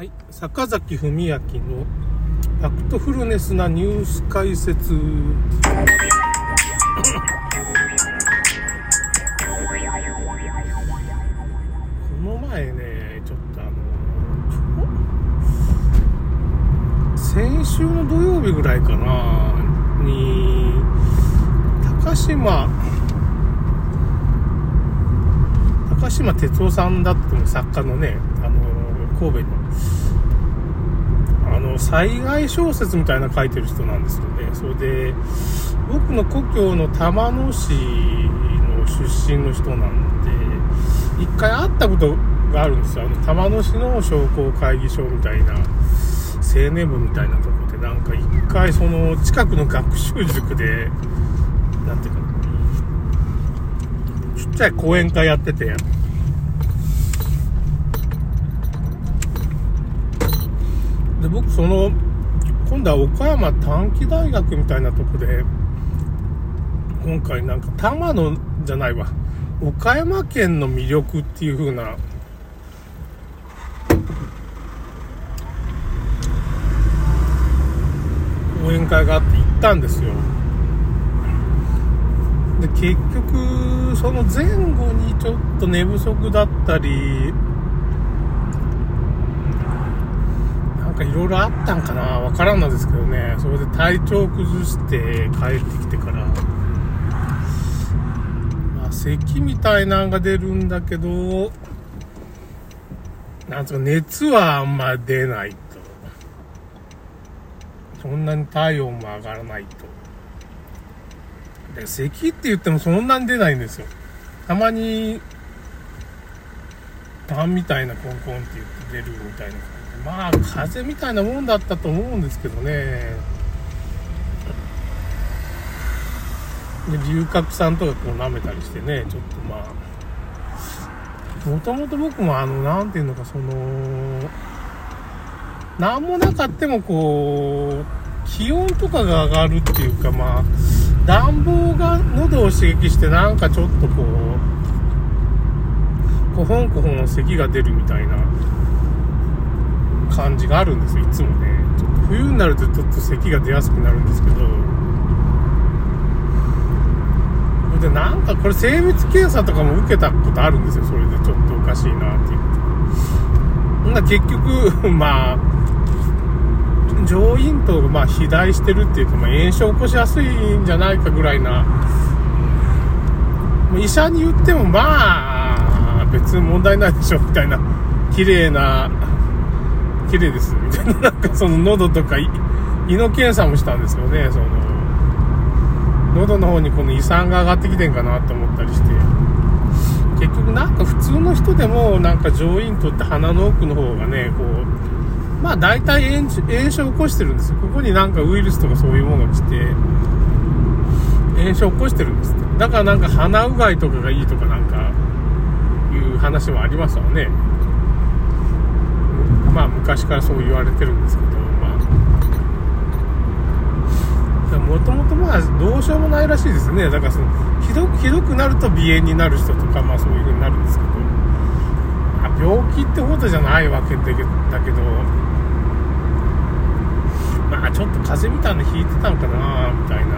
はい、坂崎文明のフクトフルネスなニュース解説。この前ね、ちょっとあの、先週の土曜日ぐらいかな、に、高島、高島哲夫さんだって作家のね、あの、神戸の、の、災害小説みたいな書いてる人なんですよね。それで、僕の故郷の玉野市の出身の人なんで、一回会ったことがあるんですよ。あの、玉野市の商工会議所みたいな、青年部みたいなとこで、なんか一回その近くの学習塾で、なんていうか、ちっちゃい講演会やってて、で僕その今度は岡山短期大学みたいなとこで今回なんか玉野じゃないわ。岡山県の魅力っていう風な講演会があって行ったんですよ。で結局その前後にちょっと寝不足だったりなんかいろいろあったんかなわからんのですけどね。それで体調崩して帰ってきてから。まあ咳みたいなんが出るんだけどなんつうか熱はあんま出ないと。そんなに体温も上がらないと。で咳って言ってもそんなに出ないんですよ。たまに痰みたいなコンコンって言って出るみたいな。感じまあ風邪みたいなもんだったと思うんですけどね。で龍角散とかこう舐めたりしてねちょっとまあ。もともと僕もあの何ていうのかその何もなかってもこう気温とかが上がるっていうかまあ暖房が喉を刺激してなんかちょっとこうコホンコホン咳が出るみたいな。感じがあるんですよいつもね。ちょっと冬になるとちょっと咳が出やすくなるんですけど。でなんかこれ精密検査とかも受けたことあるんですよそれでちょっとおかしいなっていうほんな結局 まあ上咽頭がまあ肥大してるっていうか、まあ、炎症を起こしやすいんじゃないかぐらいな。医者に言ってもまあ別に問題ないでしょみたいな。綺麗な綺麗です。みたいな。なんかその喉とか胃の検査もしたんですよね。その喉の方にこの胃酸が上がってきてんかなと思ったりして。結局なんか普通の人でもなんか上咽頭って鼻の奥の方がねこうまあ大体炎症を起こしてるんですよ。ここになんかウイルスとかそういうものが来て。炎症を起こしてるんですって。だからなんか鼻うがいとかがいいとかなんかいう話もありますわね。まあ昔からそう言われてるんですけどまあ。もともとまあどうしようもないらしいですね。だからそのひどくひどくなると鼻炎になる人とかまあそういう風になるんですけど。あ病気ってことじゃないわけだけど。まあちょっと風邪みたいなの引いてたんかなみたいな。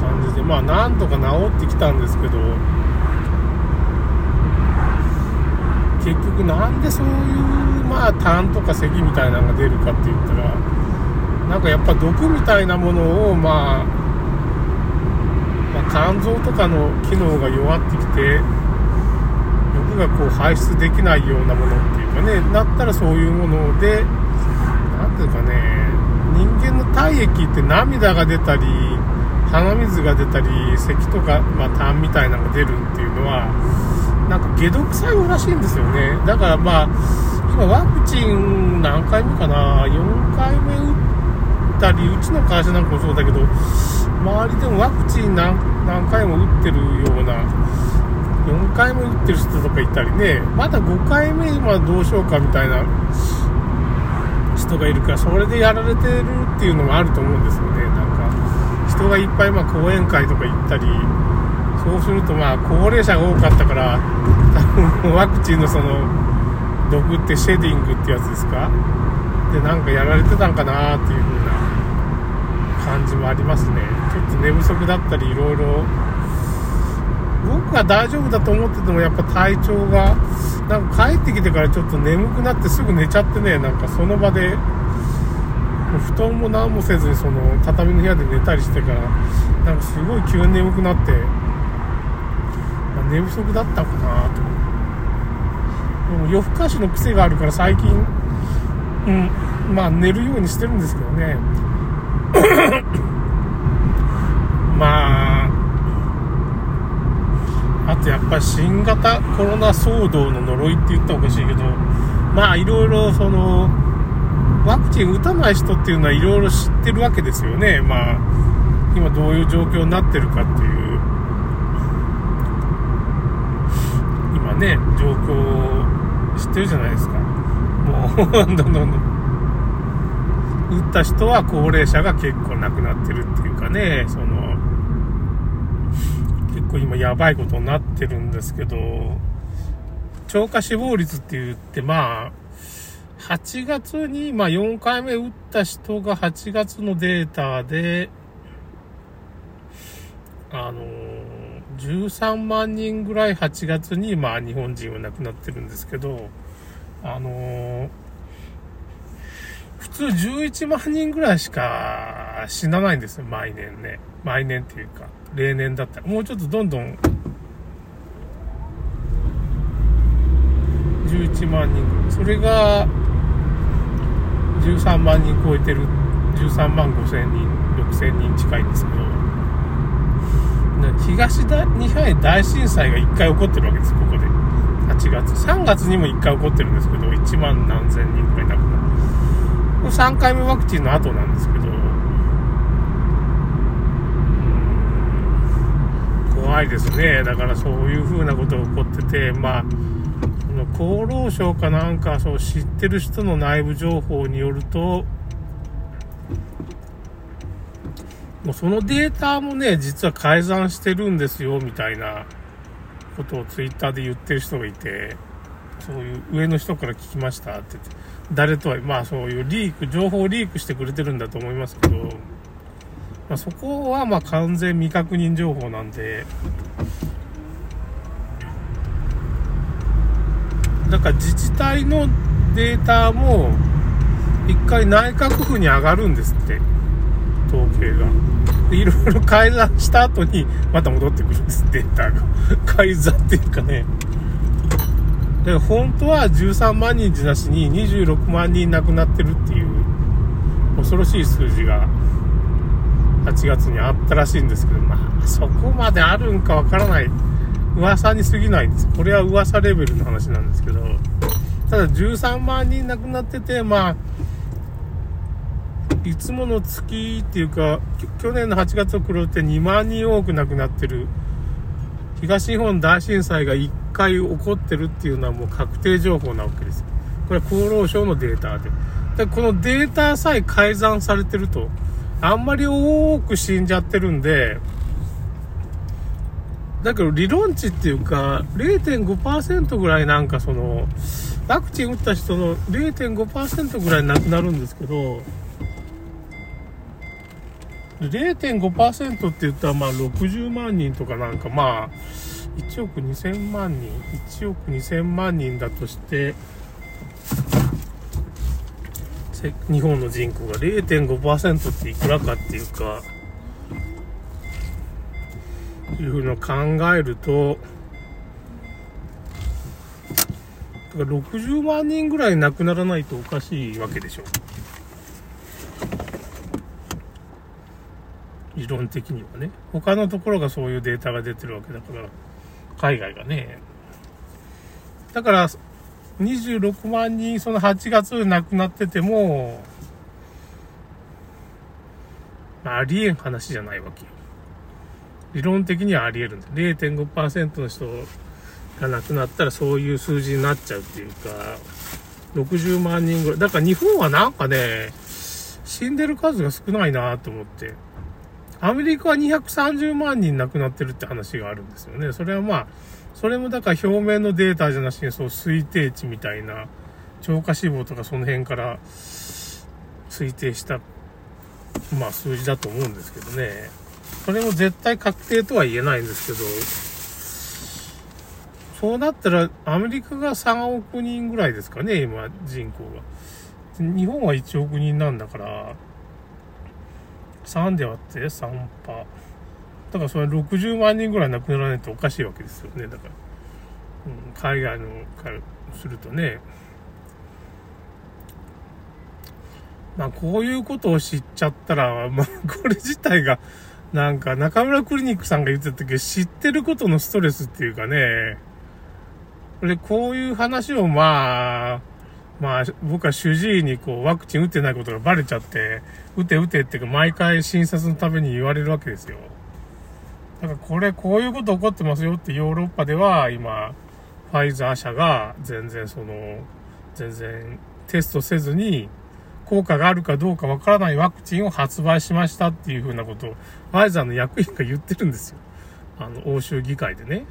感じでまあなんとか治ってきたんですけど。結局なんでそういうまあ痰とか咳みたいなのが出るかって言ったらなんかやっぱ毒みたいなものを、まあ、まあ肝臓とかの機能が弱ってきて毒がこう排出できないようなものっていうかねなったらそういうもので何ていうかね人間の体液って涙が出たり鼻水が出たり咳とか、まあ、痰みたいなのが出るっていうのはなんか解毒作用らしいんですよね。だからまあ今ワクチン何回目かな？4回目打ったりうちの会社なんかもそうだけど周りでもワクチン何回も打ってるような4回目打ってる人とかいたりね。まだ5回目今どうしようかみたいな人がいるからそれでやられてるっていうのもあると思うんですよね。なんか人がいっぱいまあ講演会とか行ったりそうするとまあ高齢者が多かったから多分ワクチンのその毒ってシェディングってやつですか？でなんかやられてたんかなっていう風な感じもありますね。ちょっと寝不足だったりいろいろ僕は大丈夫だと思っててもやっぱ体調がなんか帰ってきてからちょっと眠くなってすぐ寝ちゃってねなんかその場で布団も何もせずにその畳の部屋で寝たりしてからなんかすごい急に眠くなって、寝不足だったかなとでも夜更かしの癖があるから最近、うん、まあ寝るようにしてるんですけどね。まああとやっぱり新型コロナ騒動の呪いって言ったらおかしいけどまあいろいろそのワクチン打たない人っていうのはいろいろ知ってるわけですよね。まあ、今どういう状況になってるかっていう、ね、状況を知ってるじゃないですか。もう、どんどんどんどん。打った人は高齢者が結構亡くなってるっていうかね、その、結構今やばいことになってるんですけど、超過死亡率って言って、まあ、8月に、まあ、4回目打った人が8月のデータで、あのー、13万人ぐらい8月に、まあ、日本人は亡くなってるんですけど、あのー、普通11万人ぐらいしか死なないんですよ、毎年ね。毎年っていうか、例年だったら。もうちょっとどんどん、11万人ぐらい。それが、13万人超えてる、13万5千人、6千人近いんですけど、東大日本大震災が1回起こってるわけです、ここで。8月。3月にも1回起こってるんですけど、1万何千人くらい亡くなる。これ3回目ワクチンの後なんですけど、怖いですね。だからそういう風なことが起こってて、まあ、厚労省かなんかそう知ってる人の内部情報によると、もうそのデータもね、実は改ざんしてるんですよ、みたいなことをツイッターで言ってる人がいて、そういう上の人から聞きましたって言って、誰とは、まあそういうリーク、情報をリークしてくれてるんだと思いますけど、まあそこはまあ完全未確認情報なんで、だから自治体のデータも、一回内閣府に上がるんですって。統計が。で、いろいろ改ざんした後に、また戻ってくるんです、データが。改ざんっていうかね。だから本当は13万人じなしに26万人亡くなってるっていう、恐ろしい数字が、8月にあったらしいんですけど、まあ、そこまであるんかわからない。噂に過ぎないんです。これは噂レベルの話なんですけど、ただ13万人亡くなってて、まあ、いつもの月っていうか、去年の8月を狂って2万人多く亡くなってる、東日本大震災が1回起こってるっていうのはもう確定情報なわけです。これは厚労省のデータで。でこのデータさえ改ざんされてると、あんまり多く死んじゃってるんで、だけど理論値っていうか、0.5%ぐらいなんかその、ワクチン打った人の0.5%ぐらいなくなるんですけど、0.5%って言ったらまあ60万人とかなんかまあ、1億2000万人、1億2000万人だとして、日本の人口が0.5%っていくらかっていうか、いうふうの考えると、だから60万人ぐらい亡くならないとおかしいわけでしょ。理論的にはね。他のところがそういうデータが出てるわけだから、海外がね。だから、26万人、その8月亡くなってても、ありえん話じゃないわけよ。理論的にはあり得るんで、0.5%の人が亡くなったらそういう数字になっちゃうっていうか、60万人ぐらい。だから日本はなんかね、死んでる数が少ないなと思って。アメリカは230万人亡くなってるって話があるんですよね。それはまあ、それもだから表面のデータじゃなしに、そう推定値みたいな、超過死亡とかその辺から推定した、まあ数字だと思うんですけどね。それも絶対確定とは言えないんですけど、そうなったらアメリカが3億人ぐらいですかね、今人口が。日本は1億人なんだから、3で割って3パ。だからそれ60万人ぐらい亡くならないとおかしいわけですよね。だから、うん、海外のからするとね。まあこういうことを知っちゃったら、まあこれ自体が、なんか中村クリニックさんが言ってた時知ってることのストレスっていうかね、で、こういう話をまあ、まあ、僕は主治医にこう、ワクチン打ってないことがバレちゃって、打て打てっていうか、毎回診察のために言われるわけですよ。だからこれ、こういうこと起こってますよってヨーロッパでは、今、ファイザー社が全然その、全然テストせずに、効果があるかどうかわからないワクチンを発売しましたっていうふうなことを、ファイザーの役員が言ってるんですよ。あの、欧州議会でね。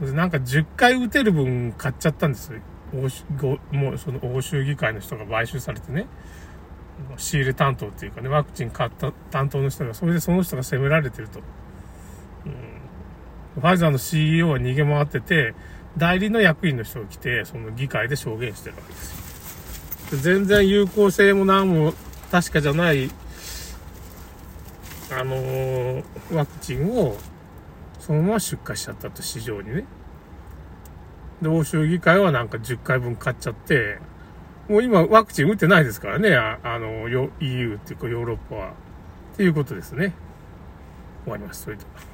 なんか10回打てる分買っちゃったんですよ。欧州もうその欧州議会の人が買収されてね、仕入れ担当っていうかね、ワクチン買った担当の人が、それでその人が責められてると。うん、ファイザーの CEO は逃げ回ってて、代理の役員の人が来て、その議会で証言してるわけですよ。全然有効性も何も確かじゃない、あのー、ワクチンをそのまま出荷しちゃったと、市場にね。で、欧州議会はなんか10回分買っちゃって、もう今ワクチン打ってないですからね、ああの、EU っていうかヨーロッパは。っていうことですね。終わります。それでは。